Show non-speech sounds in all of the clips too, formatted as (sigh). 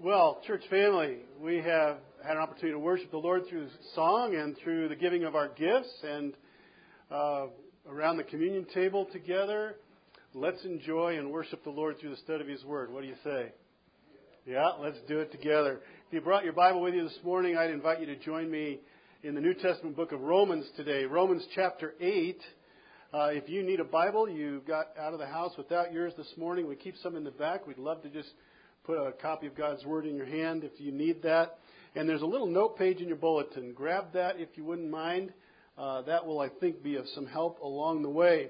Well, church family, we have had an opportunity to worship the Lord through song and through the giving of our gifts and uh, around the communion table together. Let's enjoy and worship the Lord through the study of His Word. What do you say? Yeah, let's do it together. If you brought your Bible with you this morning, I'd invite you to join me in the New Testament book of Romans today. Romans chapter 8. Uh, if you need a Bible, you got out of the house without yours this morning, we keep some in the back. We'd love to just put a copy of God's Word in your hand if you need that. And there's a little note page in your bulletin. Grab that if you wouldn't mind. Uh, that will, I think, be of some help along the way.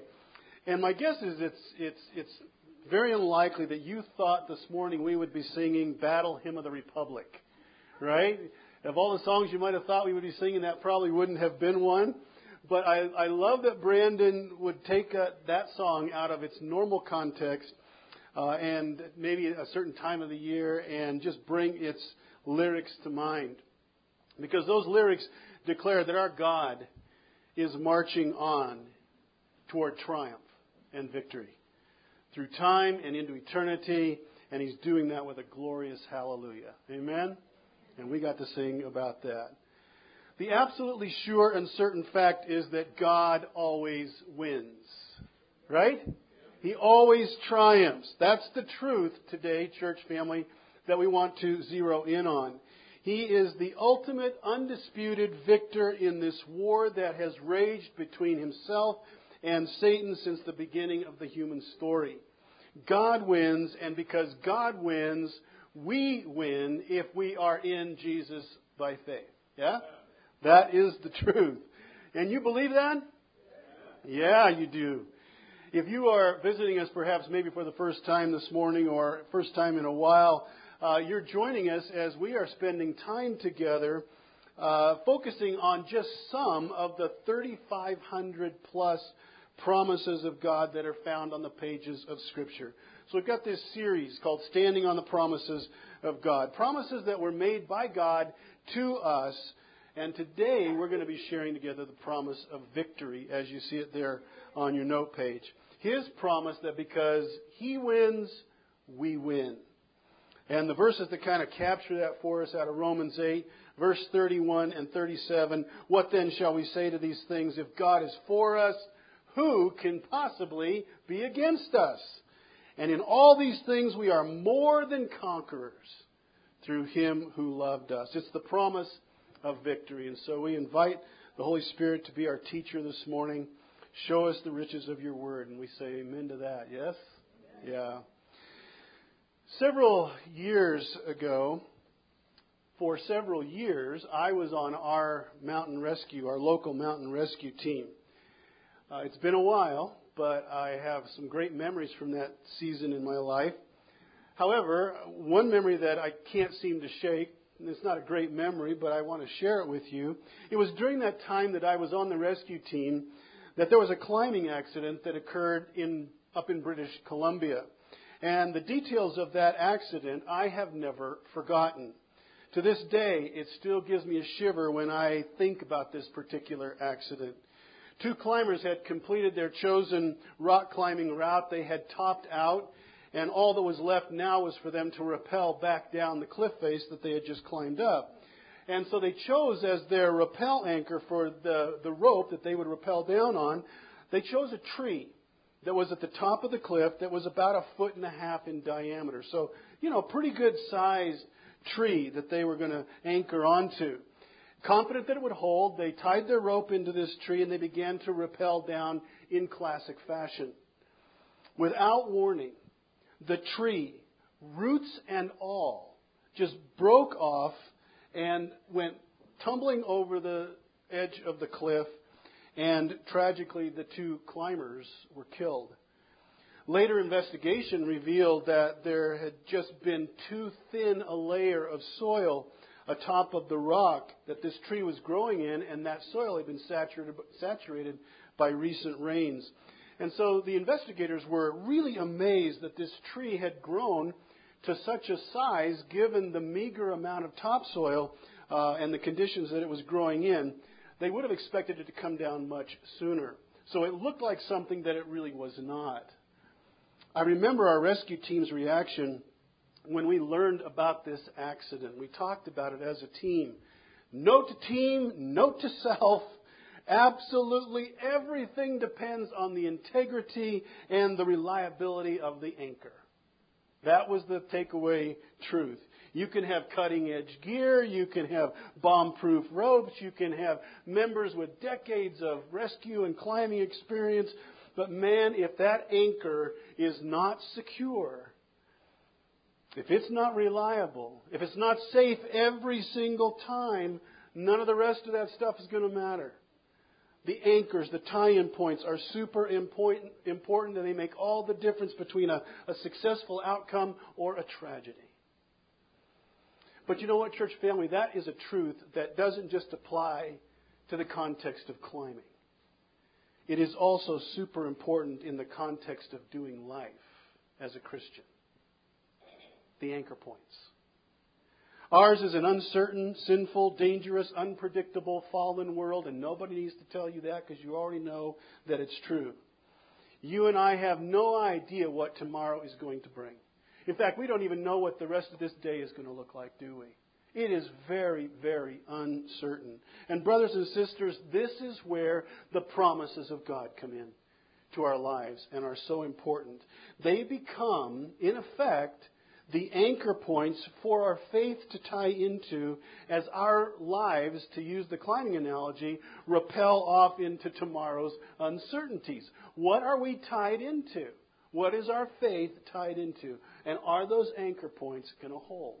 And my guess is it's, it's, it's very unlikely that you thought this morning we would be singing Battle Hymn of the Republic, right? Of all the songs you might have thought we would be singing, that probably wouldn't have been one. But I, I love that Brandon would take a, uh, that song out of its normal context uh, and maybe a certain time of the year and just bring its lyrics to mind. Because those lyrics declare that our God is marching on toward triumph and victory through time and into eternity, and He's doing that with a glorious hallelujah. Amen? And we got to sing about that. The absolutely sure and certain fact is that God always wins. Right? He always triumphs. That's the truth today, church family, that we want to zero in on. He is the ultimate, undisputed victor in this war that has raged between himself and Satan since the beginning of the human story. God wins, and because God wins, we win if we are in Jesus by faith. Yeah? That is the truth. And you believe that? Yeah, you do. If you are visiting us perhaps maybe for the first time this morning or first time in a while, uh, you're joining us as we are spending time together uh, focusing on just some of the 3,500 plus promises of God that are found on the pages of Scripture. So we've got this series called Standing on the Promises of God. Promises that were made by God to us. And today we're going to be sharing together the promise of victory as you see it there on your note page. His promise that because He wins, we win. And the verses that kind of capture that for us out of Romans 8, verse 31 and 37. What then shall we say to these things? If God is for us, who can possibly be against us? And in all these things we are more than conquerors through Him who loved us. It's the promise of victory. And so we invite the Holy Spirit to be our teacher this morning. Show us the riches of your word. And we say amen to that. Yes? Yeah. Several years ago, for several years, I was on our mountain rescue, our local mountain rescue team. Uh, it's been a while, but I have some great memories from that season in my life. However, one memory that I can't seem to shake, it's not a great memory, but I want to share it with you. It was during that time that I was on the rescue team that there was a climbing accident that occurred in, up in British Columbia. And the details of that accident I have never forgotten. To this day, it still gives me a shiver when I think about this particular accident. Two climbers had completed their chosen rock climbing route. They had topped out, and all that was left now was for them to rappel back down the cliff face that they had just climbed up. And so they chose as their rappel anchor for the, the rope that they would rappel down on, they chose a tree that was at the top of the cliff that was about a foot and a half in diameter. So, you know, pretty good sized tree that they were going to anchor onto. Confident that it would hold, they tied their rope into this tree and they began to rappel down in classic fashion. Without warning, the tree, roots and all, just broke off and went tumbling over the edge of the cliff, and tragically, the two climbers were killed. Later investigation revealed that there had just been too thin a layer of soil atop of the rock that this tree was growing in, and that soil had been saturated, saturated by recent rains. And so the investigators were really amazed that this tree had grown to such a size, given the meager amount of topsoil uh, and the conditions that it was growing in, they would have expected it to come down much sooner. So it looked like something that it really was not. I remember our rescue team's reaction when we learned about this accident. We talked about it as a team. Note to team, note to self. Absolutely everything depends on the integrity and the reliability of the anchor. That was the takeaway truth. You can have cutting edge gear, you can have bomb proof ropes, you can have members with decades of rescue and climbing experience. But man, if that anchor is not secure, if it's not reliable, if it's not safe every single time, none of the rest of that stuff is going to matter. The anchors, the tie in points are super important, important and they make all the difference between a, a successful outcome or a tragedy. But you know what, church family? That is a truth that doesn't just apply to the context of climbing. It is also super important in the context of doing life as a Christian the anchor points. Ours is an uncertain, sinful, dangerous, unpredictable, fallen world, and nobody needs to tell you that because you already know that it's true. You and I have no idea what tomorrow is going to bring. In fact, we don't even know what the rest of this day is going to look like, do we? It is very, very uncertain. And, brothers and sisters, this is where the promises of God come in to our lives and are so important. They become, in effect, the anchor points for our faith to tie into as our lives, to use the climbing analogy, rappel off into tomorrow's uncertainties. What are we tied into? What is our faith tied into? And are those anchor points going to hold?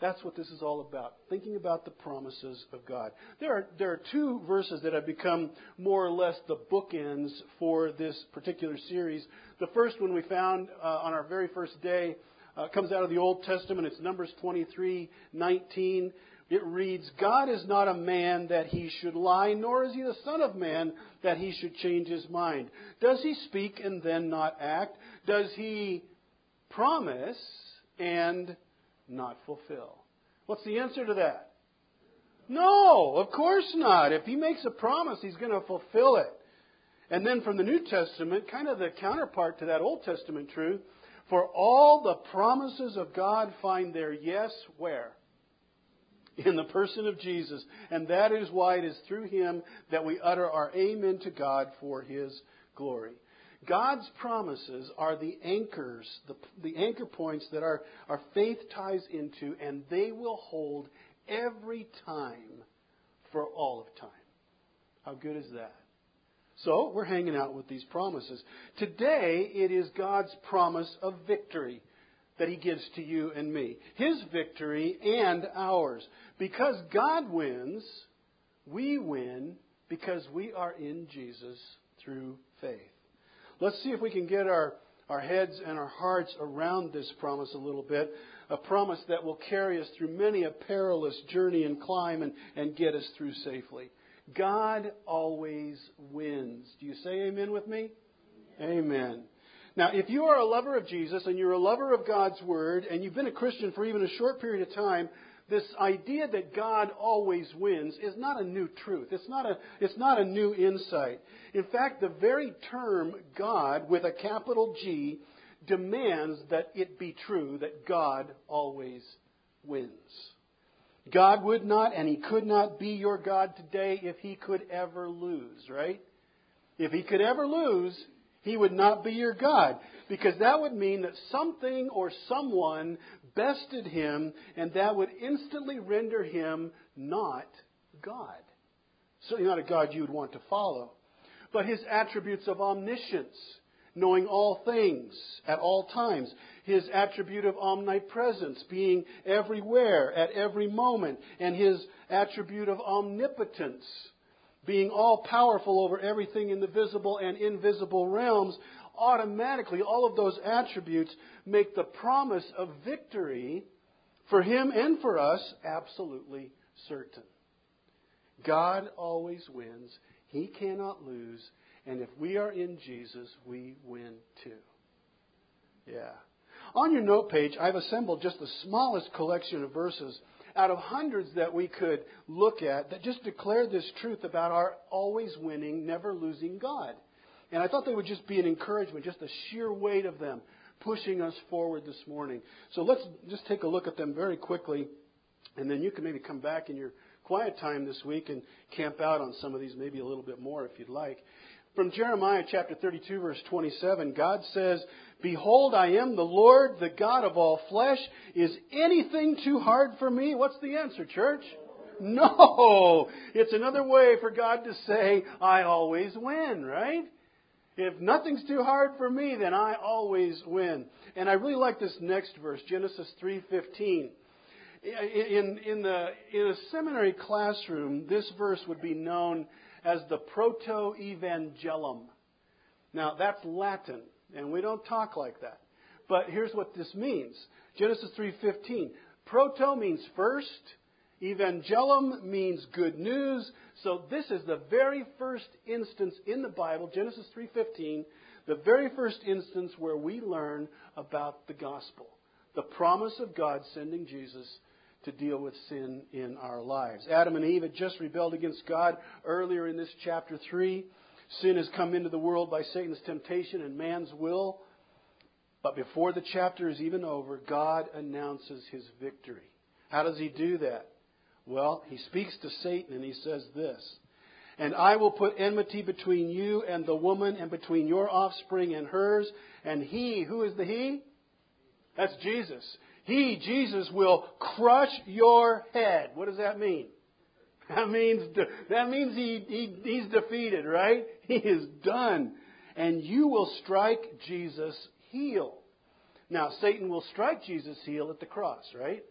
That's what this is all about. Thinking about the promises of God. There are, there are two verses that have become more or less the bookends for this particular series. The first one we found uh, on our very first day uh, comes out of the Old Testament. It's Numbers 23 19. It reads, God is not a man that he should lie, nor is he the Son of Man that he should change his mind. Does he speak and then not act? Does he promise and not fulfill? What's the answer to that? No, of course not. If he makes a promise, he's going to fulfill it. And then from the New Testament, kind of the counterpart to that Old Testament truth, for all the promises of God find their yes where? In the person of Jesus. And that is why it is through him that we utter our amen to God for his glory. God's promises are the anchors, the, the anchor points that our, our faith ties into, and they will hold every time for all of time. How good is that? So we're hanging out with these promises. Today, it is God's promise of victory that He gives to you and me. His victory and ours. Because God wins, we win because we are in Jesus through faith. Let's see if we can get our, our heads and our hearts around this promise a little bit. A promise that will carry us through many a perilous journey and climb and, and get us through safely. God always wins. Do you say amen with me? Amen. amen. Now, if you are a lover of Jesus and you're a lover of God's Word and you've been a Christian for even a short period of time, this idea that God always wins is not a new truth. It's not a, it's not a new insight. In fact, the very term God with a capital G demands that it be true that God always wins. God would not and He could not be your God today if He could ever lose, right? If He could ever lose, He would not be your God. Because that would mean that something or someone bested Him, and that would instantly render Him not God. Certainly not a God you would want to follow. But His attributes of omniscience, knowing all things at all times. His attribute of omnipresence, being everywhere at every moment. And his attribute of omnipotence, being all powerful over everything in the visible and invisible realms. Automatically, all of those attributes make the promise of victory for him and for us absolutely certain. God always wins. He cannot lose. And if we are in Jesus, we win too. Yeah. On your note page, I've assembled just the smallest collection of verses out of hundreds that we could look at that just declare this truth about our always winning, never losing God. And I thought they would just be an encouragement, just the sheer weight of them pushing us forward this morning. So let's just take a look at them very quickly, and then you can maybe come back in your quiet time this week and camp out on some of these, maybe a little bit more if you'd like. From Jeremiah chapter 32, verse 27, God says, Behold, I am the Lord, the God of all flesh. Is anything too hard for me? What's the answer, church? No! (laughs) It's another way for God to say, I always win, right? If nothing's too hard for me, then I always win. And I really like this next verse, Genesis 3:15. In, in, the, in a seminary classroom, this verse would be known as the proto-evangelium. Now, that's Latin, and we don't talk like that. But here's what this means. Genesis 3:15. Proto means first, evangelium means good news. So this is the very first instance in the Bible, Genesis 3:15, the very first instance where we learn about the gospel. The promise of God sending Jesus to deal with sin in our lives. Adam and Eve had just rebelled against God earlier in this chapter 3. Sin has come into the world by Satan's temptation and man's will. But before the chapter is even over, God announces his victory. How does he do that? Well, he speaks to Satan and he says this And I will put enmity between you and the woman, and between your offspring and hers. And he, who is the he? That's Jesus. He, Jesus, will crush your head. What does that mean? That means that means he, he he's defeated, right? (laughs) He is done, and you will strike Jesus' heel. Now, Satan will strike Jesus' heel at the cross, right?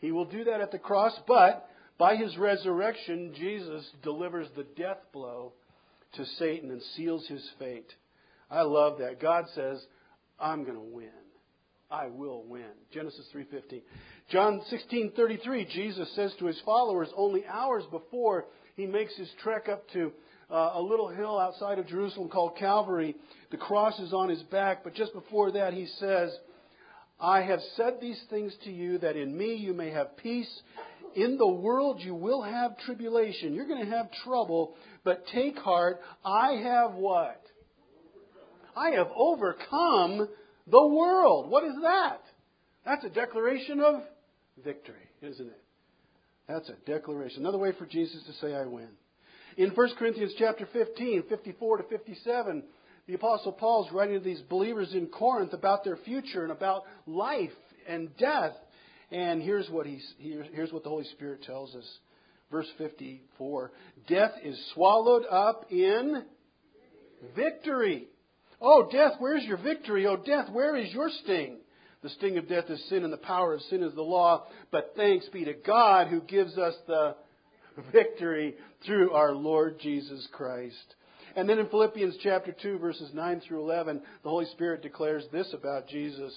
He will do that at the cross, but by his resurrection, Jesus delivers the death blow to Satan and seals his fate. I love that. God says, "I'm going to win." I will win. Genesis 3:15. John 16:33 Jesus says to his followers only hours before he makes his trek up to uh, a little hill outside of Jerusalem called Calvary. The cross is on his back, but just before that he says, I have said these things to you that in me you may have peace. In the world you will have tribulation. You're going to have trouble, but take heart. I have what? I have overcome the world. What is that? That's a declaration of victory, isn't it? That's a declaration. Another way for Jesus to say, I win. In 1 Corinthians chapter 15, 54 to 57, the Apostle Paul is writing to these believers in Corinth about their future and about life and death. And here's what, he's, here's what the Holy Spirit tells us. Verse 54 Death is swallowed up in victory. Oh, death, where's your victory? Oh, death, where is your sting? The sting of death is sin, and the power of sin is the law. But thanks be to God who gives us the victory through our Lord Jesus Christ. And then in Philippians chapter 2, verses 9 through 11, the Holy Spirit declares this about Jesus.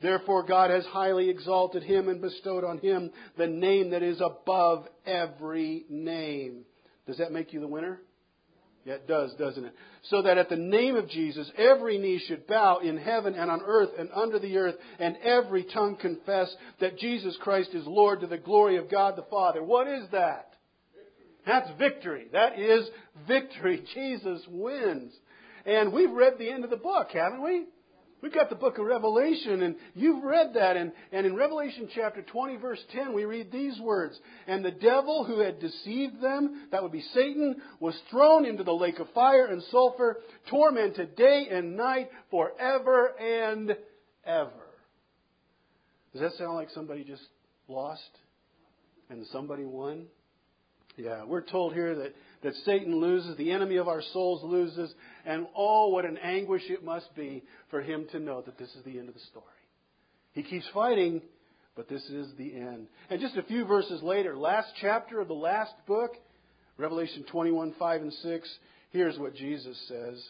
Therefore, God has highly exalted him and bestowed on him the name that is above every name. Does that make you the winner? Yeah, it does, doesn't it? So that at the name of Jesus, every knee should bow in heaven and on earth and under the earth, and every tongue confess that Jesus Christ is Lord to the glory of God the Father. What is that? That's victory. That is victory. (laughs) Jesus wins. And we've read the end of the book, haven't we? We've got the book of Revelation, and you've read that. And, and in Revelation chapter 20, verse 10, we read these words And the devil who had deceived them, that would be Satan, was thrown into the lake of fire and sulfur, tormented day and night forever and ever. Does that sound like somebody just lost and somebody won? Yeah, we're told here that, that Satan loses, the enemy of our souls loses, and oh, what an anguish it must be for him to know that this is the end of the story. He keeps fighting, but this is the end. And just a few verses later, last chapter of the last book, Revelation 21, 5 and 6, here's what Jesus says.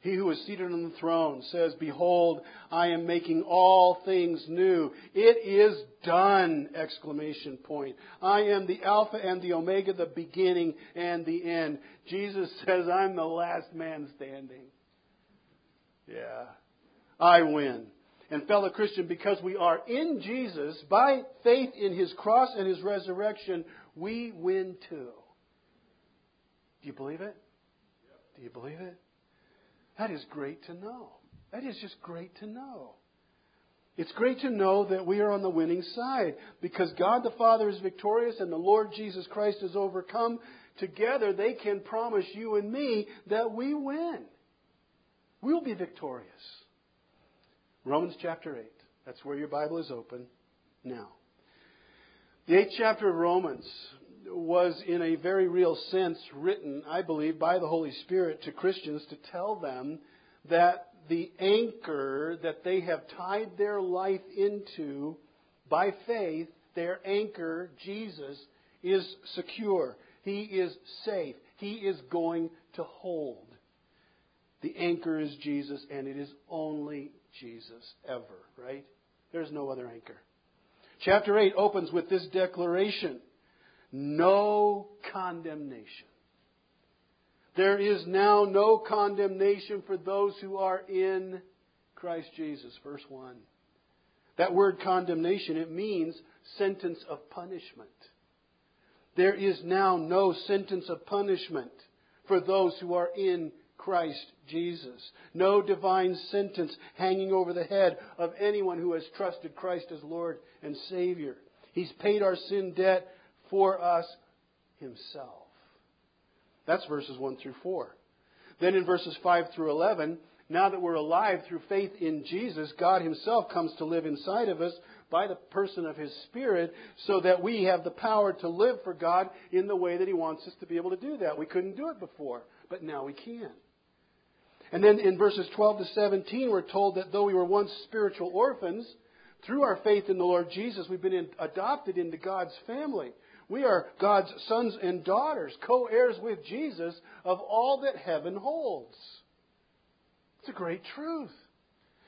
He who is seated on the throne says, Behold, I am making all things new. It is done! Exclamation point. I am the Alpha and the Omega, the beginning and the end. Jesus (laughs) says, I'm the last man standing. Yeah. I win. And fellow Christian, because we are in Jesus, by faith in his cross and his resurrection, we win too. Do you believe it? Do you believe it? That is great to know. That is just great to know. It's great to know that we are on the winning side because God the Father is victorious and the Lord Jesus Christ has overcome. Together, they can promise you and me that we win. We'll be victorious. Romans chapter 8. That's where your Bible is open now. The eighth chapter of Romans was, in a very real sense, written, I believe, by the Holy Spirit to Christians to tell them that the anchor that they have tied their life into by faith, their anchor, Jesus, is secure. He is safe. He is going to hold. The anchor is Jesus, and it is only Jesus ever, right? There's no other anchor. Chapter 8 opens with this declaration no condemnation. There is now no condemnation for those who are in Christ Jesus. Verse 1. That word condemnation, it means sentence of punishment. There is now no sentence of punishment for those who are in Christ Jesus. No divine sentence hanging over the head of anyone who has trusted Christ as Lord and Savior. He's paid our sin debt for us himself. That's verses 1 through 4. Then in verses 5 through 11, now that we're alive through faith in Jesus, God Himself comes to live inside of us by the person of His Spirit so that we have the power to live for God in the way that He wants us to be able to do that. We couldn't do it before, but now we can. And then in verses 12 to 17, we're told that though we were once spiritual orphans, through our faith in the Lord Jesus, we've been adopted into God's family. We are God's sons and daughters, co heirs with Jesus of all that heaven holds. It's a great truth.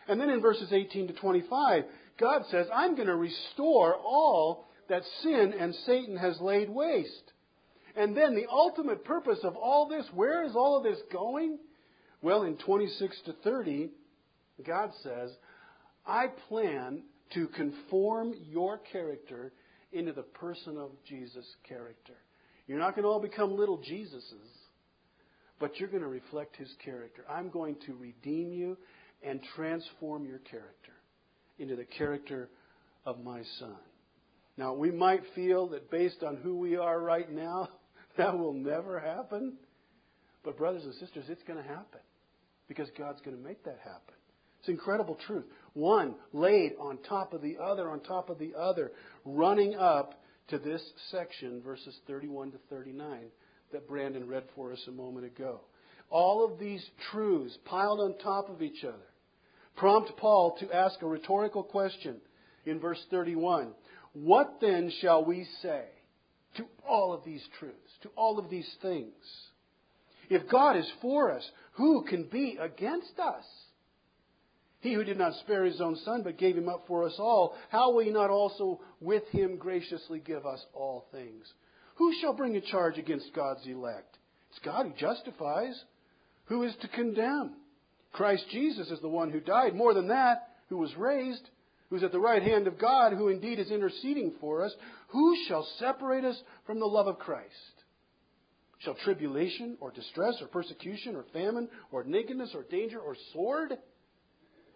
And then in verses 18 to 25, God says, I'm going to restore all that sin and Satan has laid waste. And then the ultimate purpose of all this, where is all of this going? Well, in 26 to 30, God says, I plan to conform your character into the person of Jesus' character. You're not going to all become little Jesuses, but you're going to reflect his character. I'm going to redeem you and transform your character into the character of my son. Now, we might feel that based on who we are right now, (laughs) that will never happen. But, brothers and sisters, it's going to happen because God's going to make that happen. It's incredible truth. One laid on top of the other, on top of the other, running up to this section, verses 31 to 39, that Brandon read for us a moment ago. All of these truths piled on top of each other prompt Paul to ask a rhetorical question in verse 31. What then shall we say to all of these truths, to all of these things? If God is for us, who can be against us? He who did not spare his own son, but gave him up for us all, how will he not also with him graciously give us all things? Who shall bring a charge against God's elect? It's God who justifies. Who is to condemn? Christ Jesus is the one who died. More than that, who was raised, who's at the right hand of God, who indeed is interceding for us. Who shall separate us from the love of Christ? Shall tribulation or distress or persecution or famine or nakedness or danger or sword?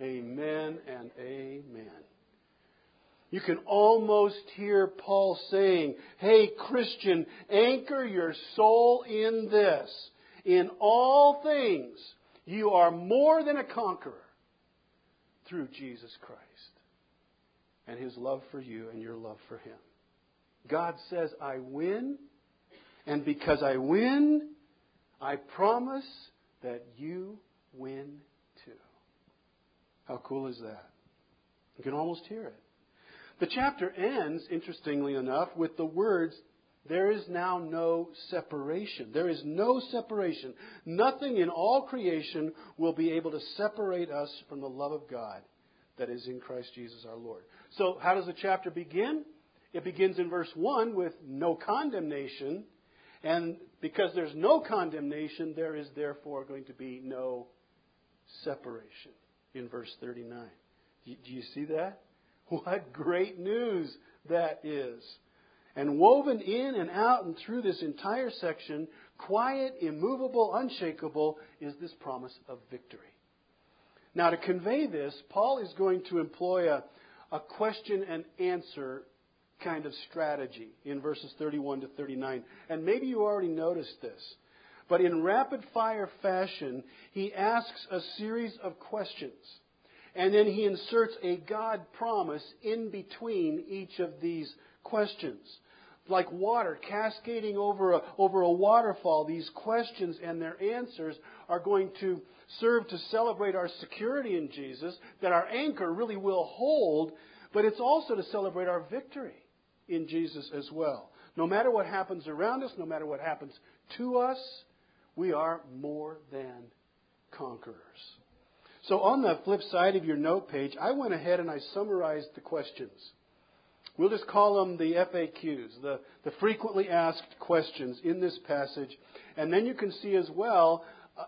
Amen and amen. You can almost hear Paul saying, Hey, Christian, anchor your soul in this. In all things, you are more than a conqueror through Jesus Christ and his love for you and your love for him. God says, I win, and because I win, I promise that you win how cool is that? You can almost hear it. The chapter ends, interestingly enough, with the words, There is now no separation. There is no separation. Nothing in all creation will be able to separate us from the love of God that is in Christ Jesus our Lord. So, how does the chapter begin? It begins in verse 1 with no condemnation. And because there's no condemnation, there is therefore going to be no separation in verse 39. Do you see that? (laughs) What great news that is. And woven in and out and through this entire section, quiet, immovable, unshakable, is this promise of victory. Now, to convey this, Paul is going to employ a, a question and answer kind of strategy in verses 31 to 39. And maybe you already noticed this. But in rapid fire fashion, he asks a series of questions. And then he inserts a God promise in between each of these questions. Like water cascading over a, over a waterfall, these questions and their answers are going to serve to celebrate our security in Jesus, that our anchor really will hold, but it's also to celebrate our victory in Jesus as well. No matter what happens around us, no matter what happens to us, we are more than conquerors. So, on the flip side of your note page, I went ahead and I summarized the questions. We'll just call them the FAQs, the, the frequently asked questions in this passage. And then you can see as well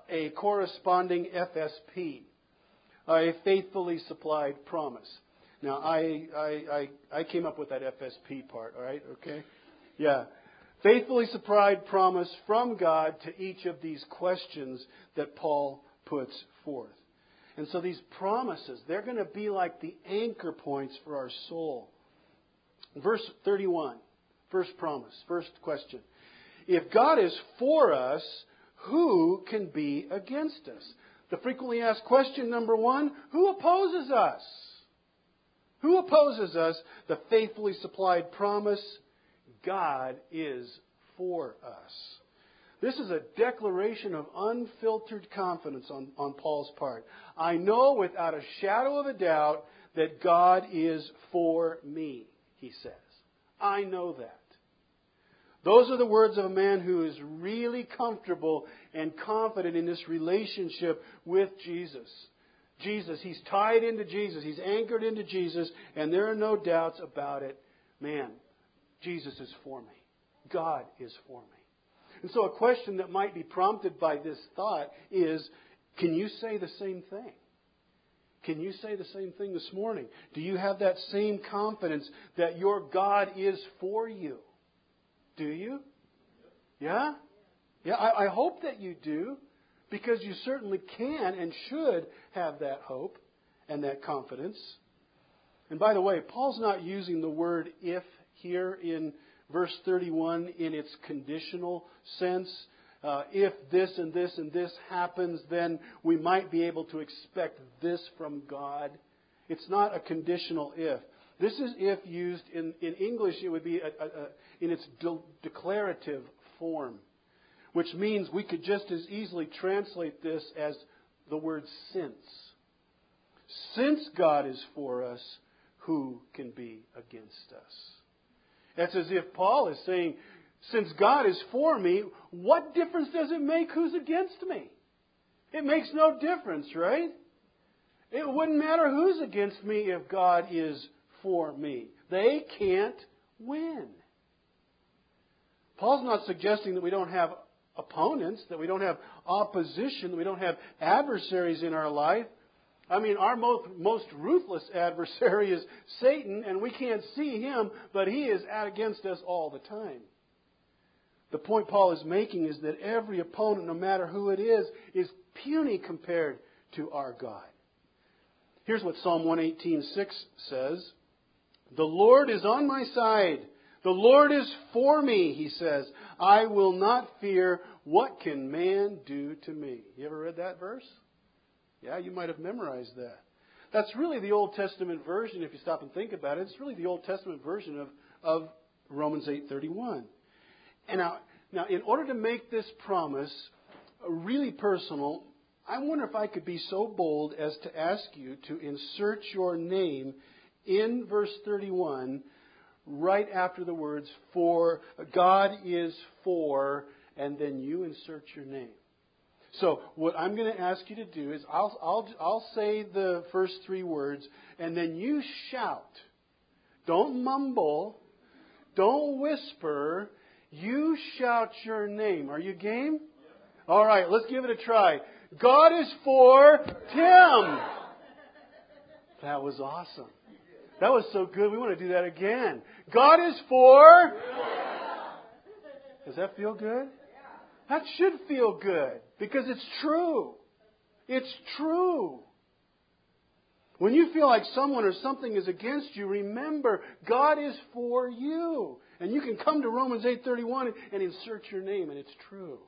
a corresponding FSP, a faithfully supplied promise. Now, I, I, I, I came up with that FSP part, all right? Okay? Yeah. Faithfully supplied promise from God to each of these questions that Paul puts forth. And so these promises, they're going to be like the anchor points for our soul. Verse 31, first promise, first question. If God is for us, who can be against us? The frequently asked question number one who opposes us? Who opposes us? The faithfully supplied promise God is for us. This is a declaration of unfiltered confidence on, on Paul's part. I know without a shadow of a doubt that God is for me, he says. I know that. Those are the words of a man who is really comfortable and confident in this relationship with Jesus. Jesus, he's tied into Jesus, he's anchored into Jesus, and there are no doubts about it. Man, Jesus is for me. God is for me. And so, a question that might be prompted by this thought is can you say the same thing? Can you say the same thing this morning? Do you have that same confidence that your God is for you? Do you? Yeah? Yeah, I, I hope that you do, because you certainly can and should have that hope and that confidence. And by the way, Paul's not using the word if here in verse 31 in its conditional sense. Uh, if this and this and this happens, then we might be able to expect this from God. It's not a conditional if. This is if used in, in English, it would be a, a, a, in its de- declarative form, which means we could just as easily translate this as the word since. Since God is for us, who can be against us? It's as if Paul is saying, since God is for me, what difference does it make who's against me? It makes no difference, right? It wouldn't matter who's against me if God is for me. They can't win. Paul's not suggesting that we don't have opponents, that we don't have opposition, that we don't have adversaries in our life. I mean, our most, most ruthless adversary is Satan, and we can't see him, but he is against us all the time. The point Paul is making is that every opponent, no matter who it is, is puny compared to our God. Here's what Psalm 118:6 says. The Lord is on my side. The Lord is for me, he says. I will not fear. What can man do to me? You ever read that verse? Yeah, you might have memorized that. That's really the Old Testament version, if you stop and think about it. It's really the Old Testament version of, of Romans 8.31. And now, now, in order to make this promise really personal, I wonder if I could be so bold as to ask you to insert your name in verse 31 right after the words for God is for and then you insert your name. So what I'm going to ask you to do is I'll, I'll, I'll say the first three words and then you shout Don't mumble. Don't whisper. You shout your name. Are you game? All right, let's give it a try. God is for Tim. That was awesome. That was so good. We want to do that again. God is for. Does that feel good? That should feel good because it's true. It's true. When you feel like someone or something is against you, remember God is for you. And you can come to Romans 8:31 and insert your name and it's true.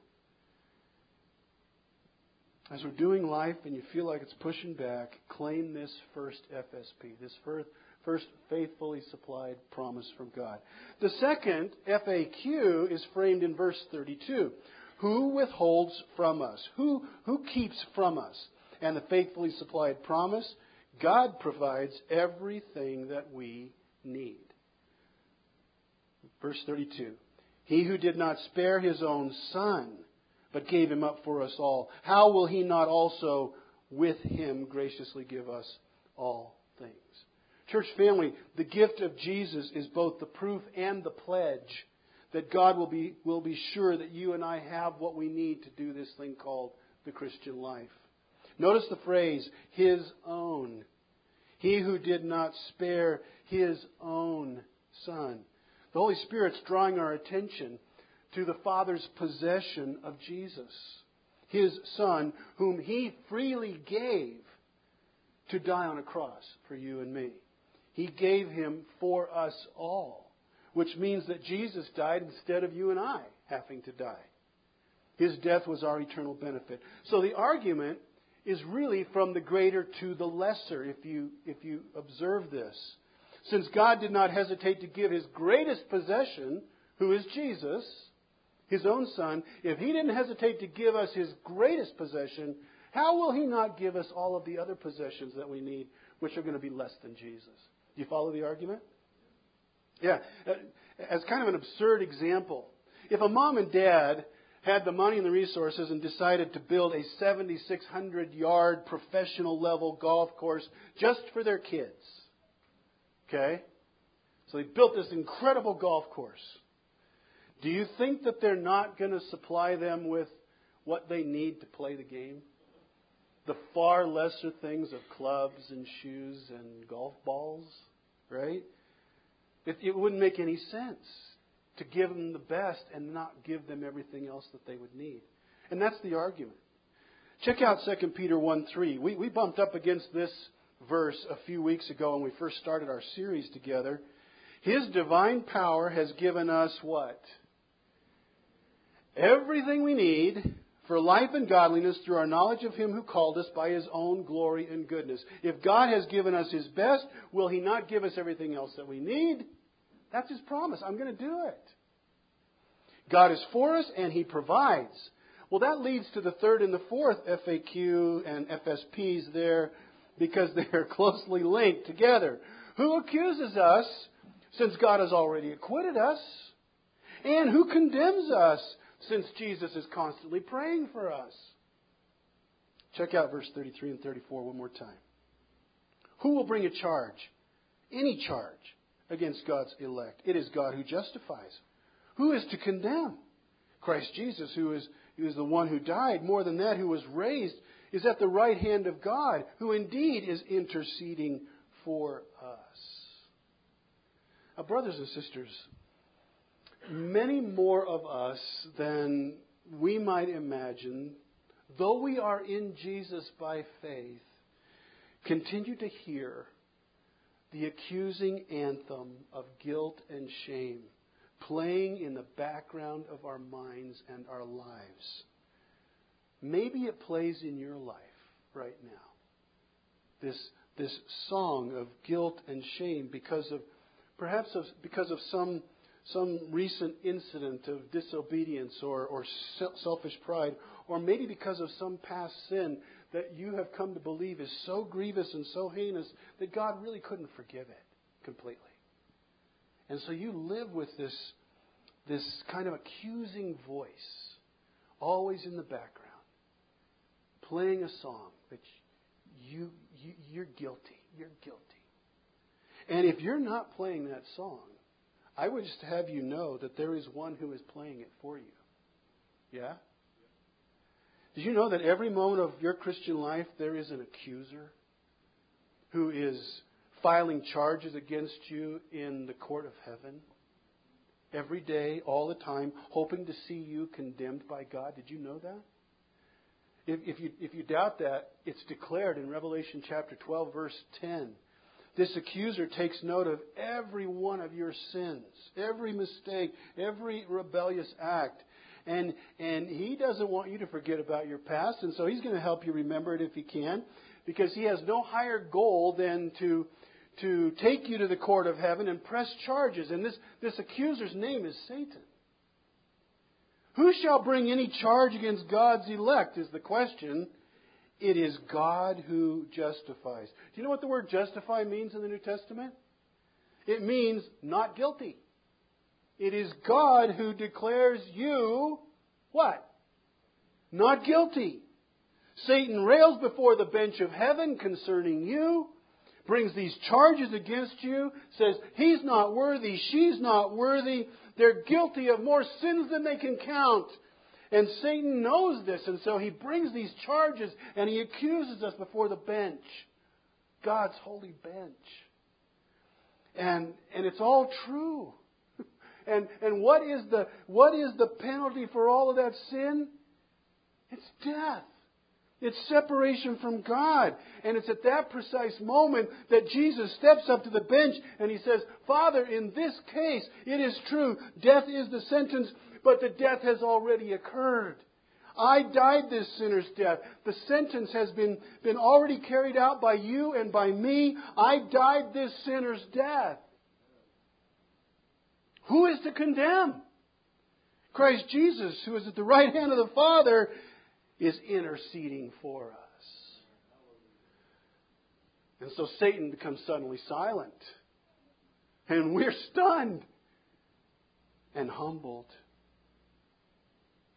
As we're doing life and you feel like it's pushing back, claim this first FSP, this first, first faithfully supplied promise from God. The second FAQ is framed in verse 32. Who withholds from us? Who, who keeps from us? And the faithfully supplied promise God provides everything that we need. Verse 32 He who did not spare his own son, but gave him up for us all, how will he not also with him graciously give us all things? Church family, the gift of Jesus is both the proof and the pledge that God will be, will be sure that you and I have what we need to do this thing called the Christian life. Notice the phrase, his own. He who did not spare his own son. The Holy Spirit's drawing our attention to the Father's possession of Jesus, his son, whom he freely gave to die on a cross for you and me. He gave him for us all, which means that Jesus died instead of you and I having to die. His death was our eternal benefit. So the argument is really from the greater to the lesser, if you, if you observe this. Since God did not hesitate to give his greatest possession, who is Jesus, his own son, if he didn't hesitate to give us his greatest possession, how will he not give us all of the other possessions that we need, which are going to be less than Jesus? Do you follow the argument? Yeah. As kind of an absurd example, if a mom and dad had the money and the resources and decided to build a 7,600 yard professional level golf course just for their kids. Okay? So they built this incredible golf course. Do you think that they're not going to supply them with what they need to play the game? The far lesser things of clubs and shoes and golf balls, right? It, it wouldn't make any sense to give them the best and not give them everything else that they would need. And that's the argument. Check out 2 Peter 1 3. We, we bumped up against this verse a few weeks ago when we first started our series together. His divine power has given us what? Everything we need for life and godliness through our knowledge of Him who called us by His own glory and goodness. If God has given us His best, will He not give us everything else that we need? That's his promise. I'm going to do it. God is for us and he provides. Well, that leads to the third and the fourth FAQ and FSPs there because (laughs) they're closely linked together. Who accuses us since God has already acquitted us? And who condemns us since Jesus is constantly praying for us? Check out verse 33 and 34 one more time. Who will bring a charge? Any charge against God's elect. It is God who justifies. Who is to condemn? Christ Jesus, who is, who is the one who died, more than that, who was raised, is at the right hand of God, who indeed is interceding for us. Now, brothers and sisters, many more of us than we might imagine, though we are in Jesus by faith, continue to hear the accusing anthem of guilt and shame playing in the background of our minds and our lives. Maybe it plays in your life right now. This, this song of guilt and shame because of perhaps of, because of some, some recent incident of disobedience or, or selfish pride, or maybe because of some past sin that you have come to believe is so grievous and so heinous that God really couldn't forgive it completely. And so you live with this, this kind of accusing voice always in the background, playing a song that you, you, you're guilty. You're guilty. And if you're not playing that song, I would just have you know that there is one who is playing it for you. Yeah? Did you know that every moment of your Christian life there is an accuser who is filing charges against you in the court of heaven? Every day, all the time, hoping to see you condemned by God. Did you know that? If, if, you, if you doubt that, it's declared in Revelation chapter 12, verse 10. This accuser takes note of every one of your sins, every mistake, every rebellious act. And, and he doesn't want you to forget about your past, and so he's going to help you remember it if he can, because he has no higher goal than to, to take you to the court of heaven and press charges. And this, this accuser's name is Satan. Who shall bring any charge against God's elect is the question. It is God who justifies. Do you know what the word justify means in the New Testament? It means not guilty. It is God who declares you what? Not guilty. Satan rails before the bench of heaven concerning you, brings these charges against you, says he's not worthy, she's not worthy, they're guilty of more sins than they can count. And Satan knows this, and so he brings these charges and he accuses us before the bench, God's holy bench. And, and it's all true. (laughs) And, and what, is the, what is the penalty for all of that sin? It's death. It's separation from God. And it's at that precise moment that Jesus steps up to the bench and he says, Father, in this case, it is true, death is the sentence, but the death has already occurred. I died this sinner's death. The sentence has been, been already carried out by you and by me. I died this sinner's death. Who is to condemn? Christ Jesus, who is at the right hand of the Father, is interceding for us. And so Satan becomes suddenly silent. And we're stunned and humbled.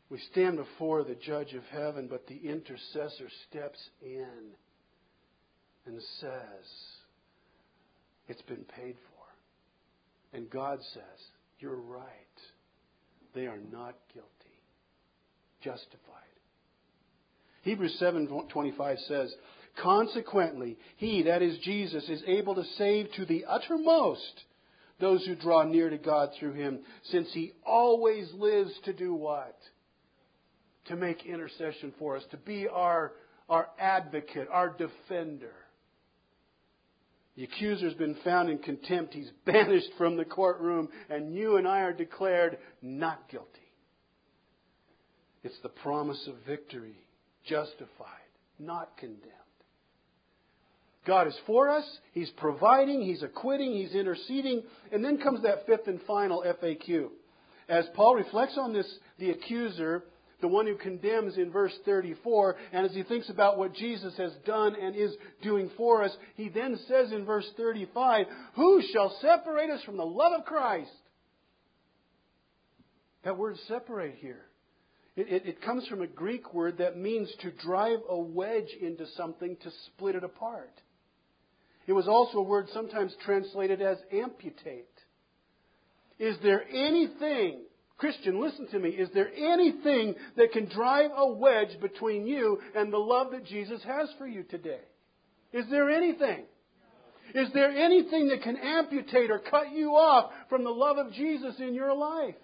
We stand before the judge of heaven, but the intercessor steps in and says, It's been paid for. And God says, You're right. They are not guilty, justified. Hebrews 7:25 says, "Consequently, he that is Jesus is able to save to the uttermost those who draw near to God through him, since he always lives to do what? to make intercession for us, to be our, our advocate, our defender. The accuser's been found in contempt. He's (laughs) banished from the courtroom, and you and I are declared not guilty. It's the promise of victory, justified, not condemned. God is for us. He's providing. He's acquitting. He's interceding. And then comes that fifth and final FAQ. As Paul reflects on this, the accuser, the one who condemns in verse 34, and as he thinks about what Jesus has done and is doing for us, he then says in verse 35, Who shall separate us from the love of Christ? That word separate here. It, it, it comes from a Greek word that means to drive a wedge into something to split it apart. It was also a word sometimes translated as amputate. Is there anything Christian, listen to me. Is there anything that can drive a wedge between you and the love that Jesus has for you today? Is there anything? Is there anything that can amputate or cut you off from the love of Jesus in your life?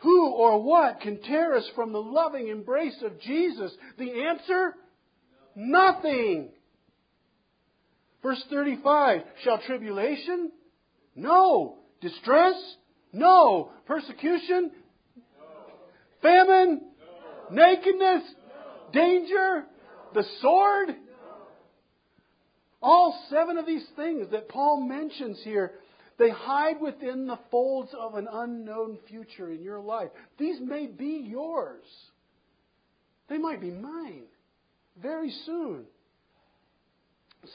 Who or what can tear us from the loving embrace of Jesus? The answer? Nothing. Verse 35 Shall tribulation? No. Distress? No. Persecution? No. Famine? No. Nakedness? Danger? The sword? All seven of these things that Paul mentions here, they hide within the folds of an unknown future in your life. These may be yours. They might be mine very soon.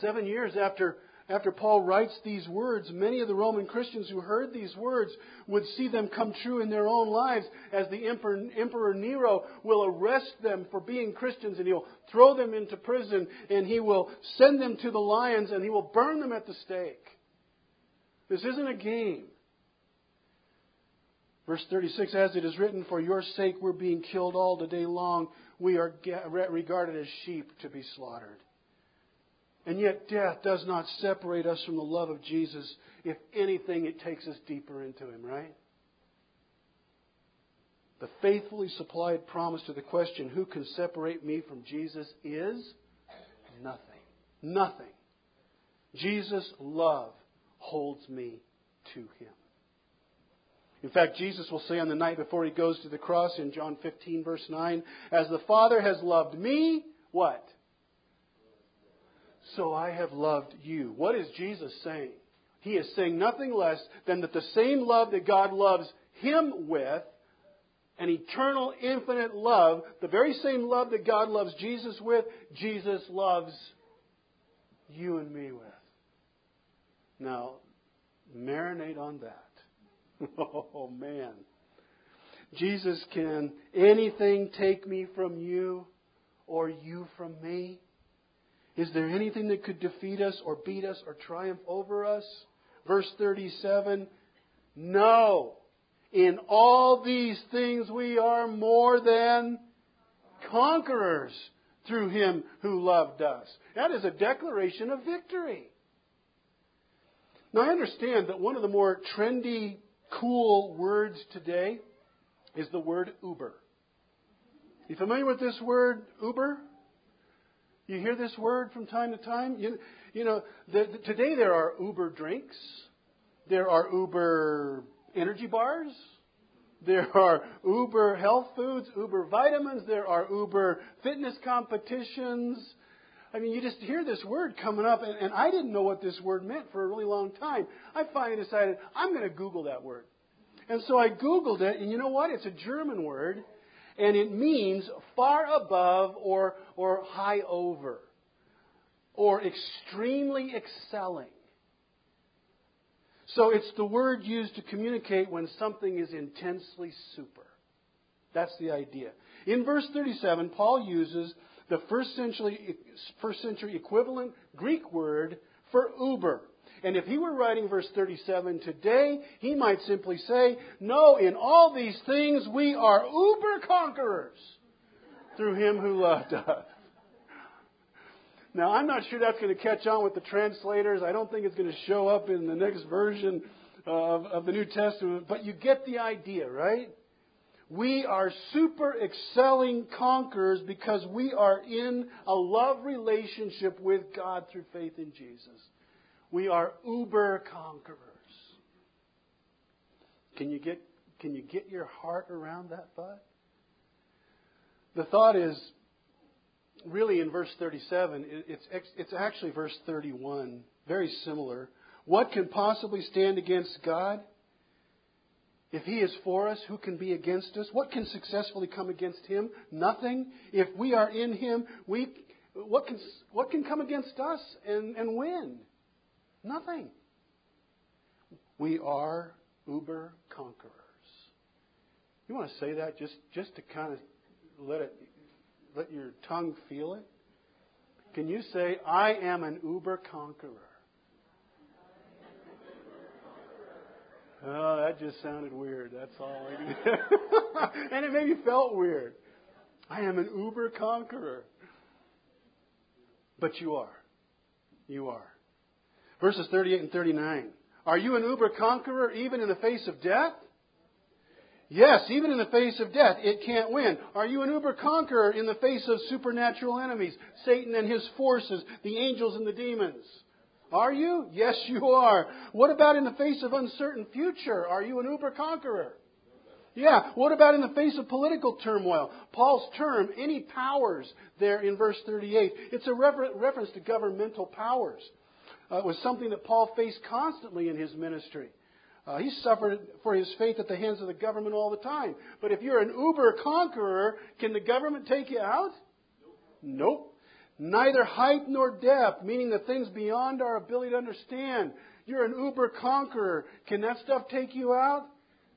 Seven years after after Paul writes these words, many of the Roman Christians who heard these words would see them come true in their own lives as the Emperor, Emperor, Nero will arrest them for being Christians and he'll throw them into prison and he will send them to the lions and he will burn them at the stake. This isn't a game. Verse 36 As it is written, For your sake we're being killed all the day long. We are regarded as sheep to be slaughtered. And yet, death does not separate us from the love of Jesus. If anything, it takes us deeper into Him, right? The faithfully supplied promise to the question, Who can separate me from Jesus? is nothing. Nothing. Jesus' love holds me to Him. In fact, Jesus will say on the night before He goes to the cross in John 15, verse 9, As the Father has loved me, what? so I have loved you. What is Jesus saying? He is saying nothing less than that the same love that God loves him with, an eternal, infinite love, the very same love that God loves Jesus with, Jesus loves you and me with. Now, marinate on that. (laughs) Oh, man. Jesus can anything take me from you or you from me? Is there anything that could defeat us or beat us or triumph over us? Verse 37 No. In all these things we are more than conquerors through him who loved us. That is a declaration of victory. Now, I understand that one of the more trendy, cool words today is the word Uber. You familiar with this word, Uber? You hear this word from time to time? You, you know, the, the, today there are Uber drinks, there are Uber energy bars, there are Uber health foods, Uber vitamins, there are Uber fitness competitions. I mean, you just hear this word coming up, and, and I didn't know what this word meant for a really long time. I finally decided I'm going to Google that word. And so I Googled it, and you know what? It's a German word, and it means far above or, or high over, or extremely excelling. So it's the word used to communicate when something is intensely super. That's the idea. In verse 37, Paul uses the first century, first century equivalent Greek word for uber. And if he were writing verse 37 today, he might simply say, No, in all these things we are uber conquerors through him who loved us. Now, I'm not sure that's going to catch on with the translators. I don't think it's going to show up in the next version of, of the New Testament, but you get the idea, right? We are super excelling conquerors because we are in a love relationship with God through faith in Jesus. We are uber conquerors. Can you get, can you get your heart around that thought? The thought is really in verse 37. It's, it's actually verse 31, very similar. What can possibly stand against God? If He is for us, who can be against us? What can successfully come against Him? Nothing. If we are in Him, we, what, can, what can come against us and, and win? Nothing. We are uber conquerors. You want to say that just, just to kind of let it let your tongue feel it? Can you say, I am an uber conqueror? Oh, that just sounded weird. That's all I (laughs) And it maybe felt weird. I am an uber conqueror. But you are. You are. Verses 38 and 39. Are you an uber conqueror even in the face of death? Yes, even in the face of death, it can't win. Are you an uber conqueror in the face of supernatural enemies, Satan and his forces, the angels and the demons? Are you? Yes, you are. What about in the face of uncertain future? Are you an uber conqueror? Yeah. What about in the face of political turmoil? Paul's term, any powers, there in verse 38, it's a refer- reference to governmental powers uh, was something that Paul faced constantly in his ministry. Uh, he suffered for his faith at the hands of the government all the time. But if you're an uber conqueror, can the government take you out? Nope. Neither height nor depth, meaning the things beyond our ability to understand. You're an uber conqueror. Can that stuff take you out?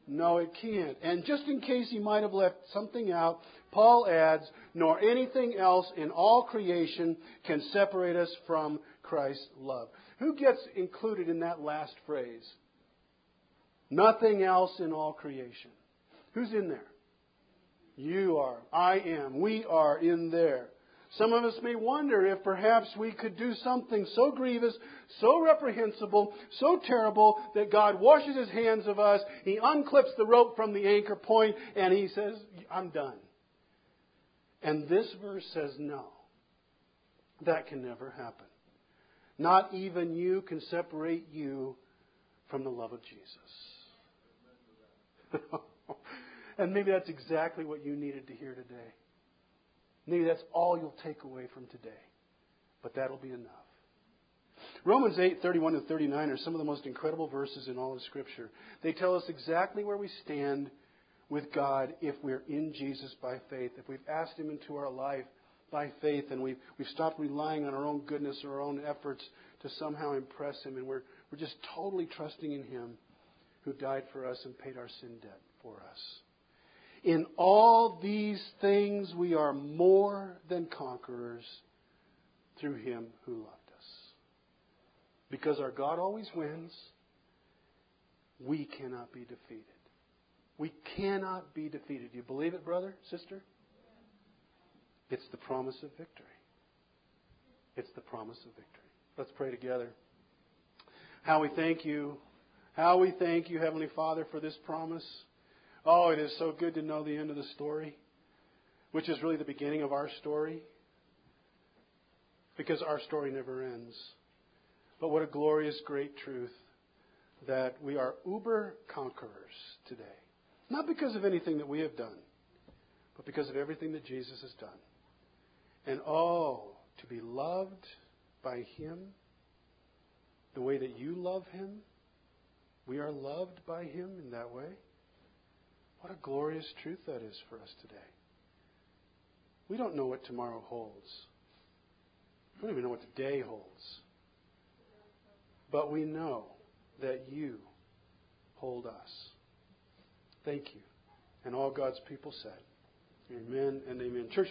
No, it can't. And just in case he might have left something out, Paul adds, nor anything else in all creation can separate us from Christ's love. Who gets included in that last phrase? Nothing else in all creation. Who's in there? You are. I am. We are in there. Some of us may wonder if perhaps we could do something so grievous, so reprehensible, so terrible that God washes his hands of us, he unclips the rope from the anchor point, and he says, I'm done. And this verse says, no. That can never happen. Not even you can separate you from the love of Jesus. (laughs) and maybe that's exactly what you needed to hear today. Maybe that's all you'll take away from today. But that'll be enough. Romans 8, 31 to 39 are some of the most incredible verses in all of Scripture. They tell us exactly where we stand with God if we're in Jesus by faith. If we've asked Him into our life by faith and we've, we've stopped relying on our own goodness or our own efforts to somehow impress Him and we're, we're just totally trusting in Him who died for us and paid our sin debt for us. In all these things, we are more than conquerors through Him who loved us. Because our God always wins, we cannot be defeated. We cannot be defeated. Do you believe it, brother, sister? It's the promise of victory. It's the promise of victory. Let's pray together. How we thank you. How we thank you, Heavenly Father, for this promise. Oh, it is so good to know the end of the story, which is really the beginning of our story, because our story never ends. But what a glorious, great truth that we are uber conquerors today. Not because of anything that we have done, but because of everything that Jesus has done. And oh, to be loved by Him the way that you love Him, we are loved by Him in that way. What a glorious truth that is for us today. We don't know what tomorrow holds. We don't even know what today holds. But we know that you hold us. Thank you. And all God's people said, Amen and amen. Church.